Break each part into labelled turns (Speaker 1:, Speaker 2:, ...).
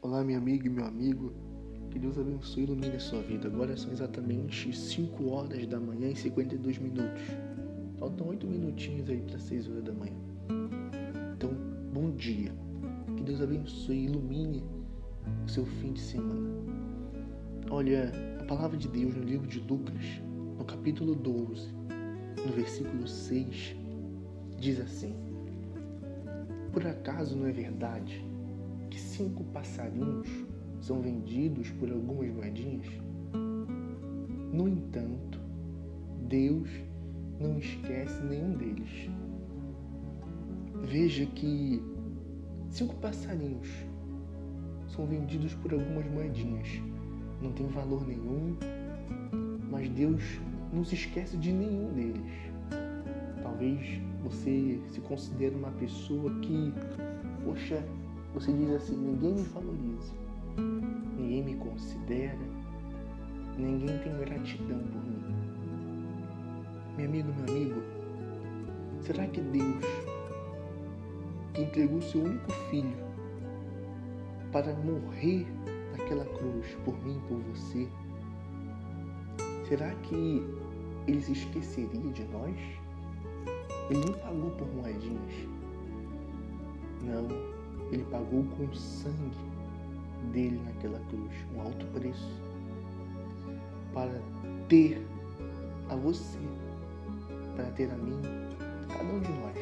Speaker 1: Olá, minha amiga e meu amigo. Que Deus abençoe e ilumine a sua vida. Agora são exatamente 5 horas da manhã e 52 minutos. Faltam 8 minutinhos aí para 6 horas da manhã. Então, bom dia. Que Deus abençoe e ilumine o seu fim de semana. Olha, a palavra de Deus no livro de Lucas, no capítulo 12, no versículo 6, diz assim: Por acaso não é verdade cinco passarinhos são vendidos por algumas moedinhas? No entanto, Deus não esquece nenhum deles. Veja que cinco passarinhos são vendidos por algumas moedinhas. Não tem valor nenhum, mas Deus não se esquece de nenhum deles. Talvez você se considere uma pessoa que, poxa, você diz assim: ninguém me valoriza, ninguém me considera, ninguém tem gratidão por mim. Meu amigo, meu amigo, será que Deus, que entregou seu único filho para morrer naquela cruz por mim e por você, será que ele se esqueceria de nós? Ele não pagou por moedinhas. Não, ele pagou com o sangue dele naquela cruz, um alto preço, para ter a você, para ter a mim, cada um de nós.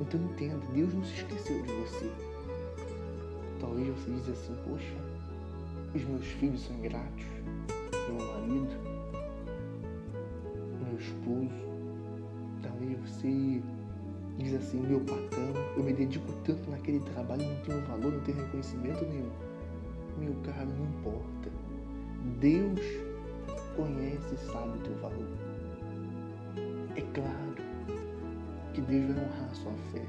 Speaker 1: Então entenda, Deus não se esqueceu de você. Talvez você diz assim, poxa, os meus filhos são ingratos, meu marido, meu esposo. Talvez você diz assim, meu patrão, eu me dedico tanto naquele trabalho, não tenho valor, não tenho reconhecimento nenhum. Meu caro, não importa. Deus conhece e sabe o teu valor. É claro que Deus vai honrar a sua fé.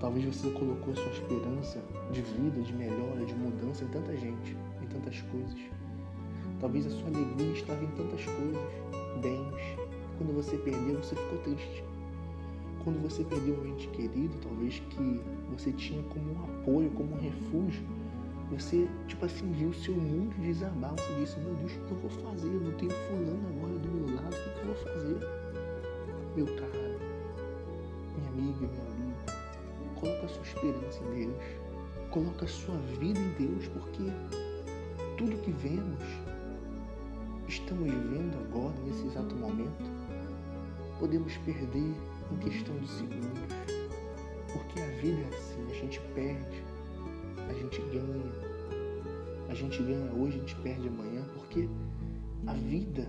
Speaker 1: Talvez você colocou sua esperança de vida, de melhora, de mudança em tanta gente, em tantas coisas. Talvez a sua alegria estava em tantas coisas, bens. Quando você perdeu, você ficou triste. Quando você perdeu um ente querido, talvez que você tinha como um apoio, como um refúgio, você, tipo assim, viu o seu mundo desabar. Você disse, meu Deus, o que eu vou fazer? Eu não tenho fulano agora do meu lado, o que eu vou fazer? Meu caro, minha amiga, meu amigo, coloca a sua esperança em Deus. Coloca a sua vida em Deus, porque tudo que vemos, estamos vendo agora, nesse exato momento, podemos perder em questão de segundos. Porque a vida é assim, a gente perde, a gente ganha. A gente ganha hoje, a gente perde amanhã, porque a vida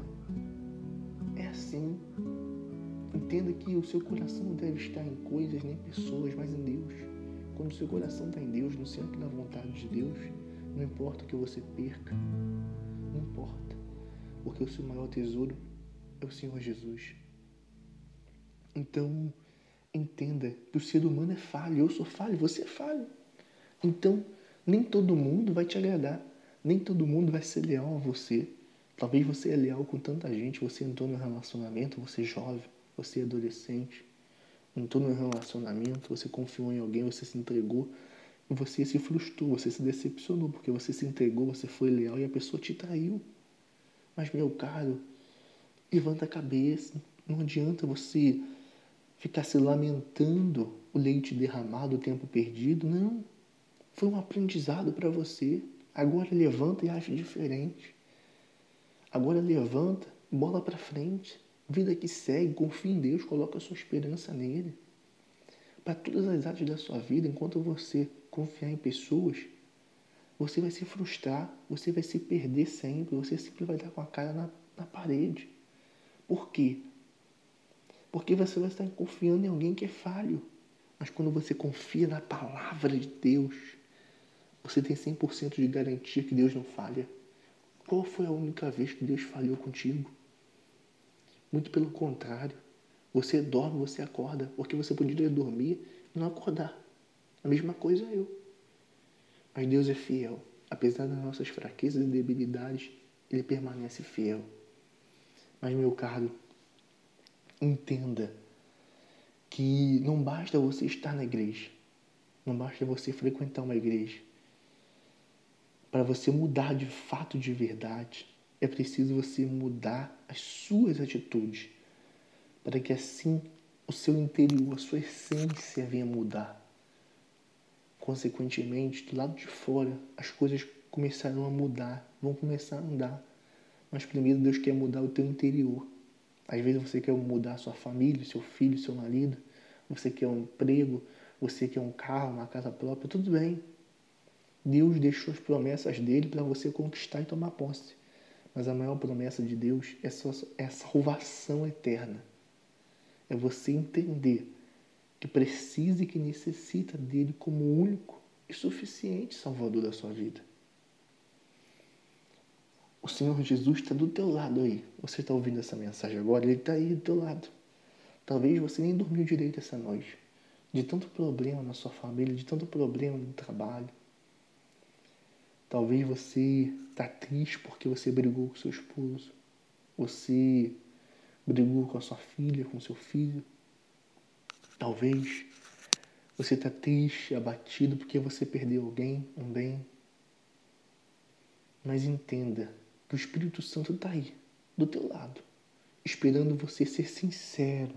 Speaker 1: é assim. Entenda que o seu coração não deve estar em coisas nem pessoas, mas em Deus. Quando o seu coração está em Deus, no centro da vontade de Deus, não importa o que você perca, não importa, porque o seu maior tesouro é o Senhor Jesus. Então, entenda que o ser humano é falho, eu sou falho, você é falho. Então, nem todo mundo vai te agradar, nem todo mundo vai ser leal a você. Talvez você é leal com tanta gente, você entrou no relacionamento, você é jovem, você é adolescente, entrou no relacionamento, você confiou em alguém, você se entregou, você se frustrou, você se decepcionou, porque você se entregou, você foi leal e a pessoa te traiu. Mas, meu caro, levanta a cabeça, não adianta você ficar se lamentando o leite derramado, o tempo perdido. Não. Foi um aprendizado para você. Agora levanta e age diferente. Agora levanta, bola para frente. Vida que segue, confia em Deus, coloca a sua esperança nele. Para todas as áreas da sua vida, enquanto você confiar em pessoas, você vai se frustrar, você vai se perder sempre, você sempre vai dar com a cara na, na parede. Por quê? Porque você vai estar confiando em alguém que é falho. Mas quando você confia na palavra de Deus, você tem 100% de garantia que Deus não falha. Qual foi a única vez que Deus falhou contigo? Muito pelo contrário. Você dorme, você acorda, porque você poderia dormir e não acordar. A mesma coisa eu. Mas Deus é fiel. Apesar das nossas fraquezas e debilidades, Ele permanece fiel. Mas, meu caro, entenda que não basta você estar na igreja, não basta você frequentar uma igreja. para você mudar de fato de verdade, é preciso você mudar as suas atitudes, para que assim o seu interior, a sua essência venha mudar. Consequentemente, do lado de fora, as coisas começarão a mudar, vão começar a andar. Mas primeiro Deus quer mudar o teu interior. Às vezes você quer mudar sua família, seu filho, seu marido, você quer um emprego, você quer um carro, uma casa própria, tudo bem. Deus deixou as promessas dele para você conquistar e tomar posse. Mas a maior promessa de Deus é, é a salvação eterna. É você entender que precisa e que necessita dele como único e suficiente Salvador da sua vida. O Senhor Jesus está do teu lado aí. Você está ouvindo essa mensagem agora? Ele está aí do teu lado. Talvez você nem dormiu direito essa noite. De tanto problema na sua família, de tanto problema no trabalho. Talvez você está triste porque você brigou com seu esposo. Você brigou com a sua filha, com seu filho. Talvez você está triste, abatido porque você perdeu alguém, um bem. Mas entenda que o Espírito Santo está aí, do teu lado, esperando você ser sincero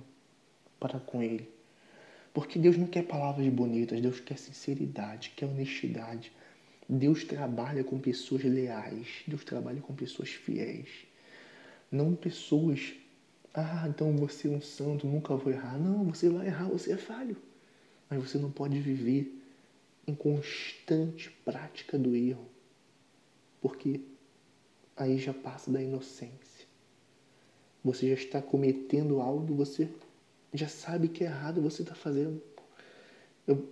Speaker 1: para com Ele. Porque Deus não quer palavras bonitas, Deus quer sinceridade, quer honestidade. Deus trabalha com pessoas leais, Deus trabalha com pessoas fiéis. Não pessoas ah, então você é um santo, nunca vou errar. Não, você vai errar, você é falho. Mas você não pode viver em constante prática do erro. Porque aí já passa da inocência. Você já está cometendo algo, você já sabe que é errado, você está fazendo.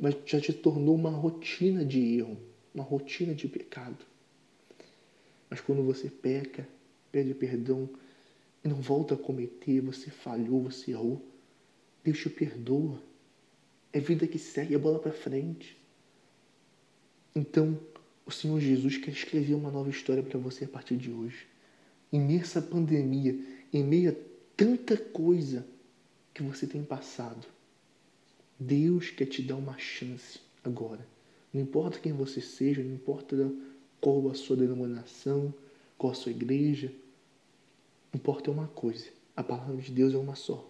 Speaker 1: Mas já te tornou uma rotina de erro, uma rotina de pecado. Mas quando você peca, pede perdão, e não volta a cometer, você falhou, você errou. Deus te perdoa. É vida que segue a bola para frente. Então, o Senhor Jesus quer escrever uma nova história para você a partir de hoje. Em meio a pandemia, em meio a tanta coisa que você tem passado, Deus quer te dar uma chance agora. Não importa quem você seja, não importa qual a sua denominação, qual a sua igreja, Importa é uma coisa: a palavra de Deus é uma só.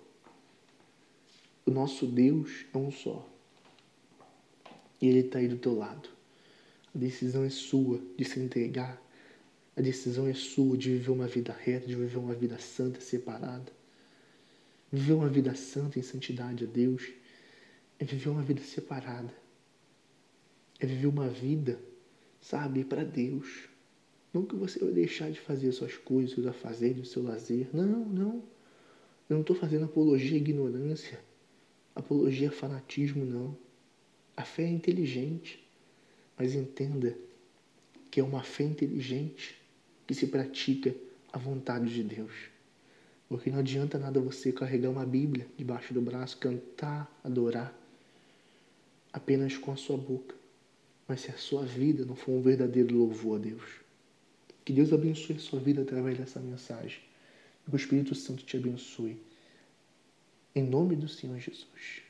Speaker 1: O nosso Deus é um só. E Ele está aí do teu lado. A decisão é sua de se entregar. A decisão é sua de viver uma vida reta, de viver uma vida santa, separada. Viver uma vida santa em santidade a Deus é viver uma vida separada. É viver uma vida, sabe, para Deus. Não que você vai deixar de fazer as suas coisas, seus afazeres, o seu lazer. Não, não. Eu não estou fazendo apologia à ignorância, apologia a fanatismo, não. A fé é inteligente, mas entenda que é uma fé inteligente que se pratica a vontade de Deus. Porque não adianta nada você carregar uma Bíblia debaixo do braço, cantar, adorar, apenas com a sua boca. Mas se a sua vida não for um verdadeiro louvor a Deus. Que Deus abençoe a sua vida através dessa mensagem. Que o Espírito Santo te abençoe. Em nome do Senhor Jesus.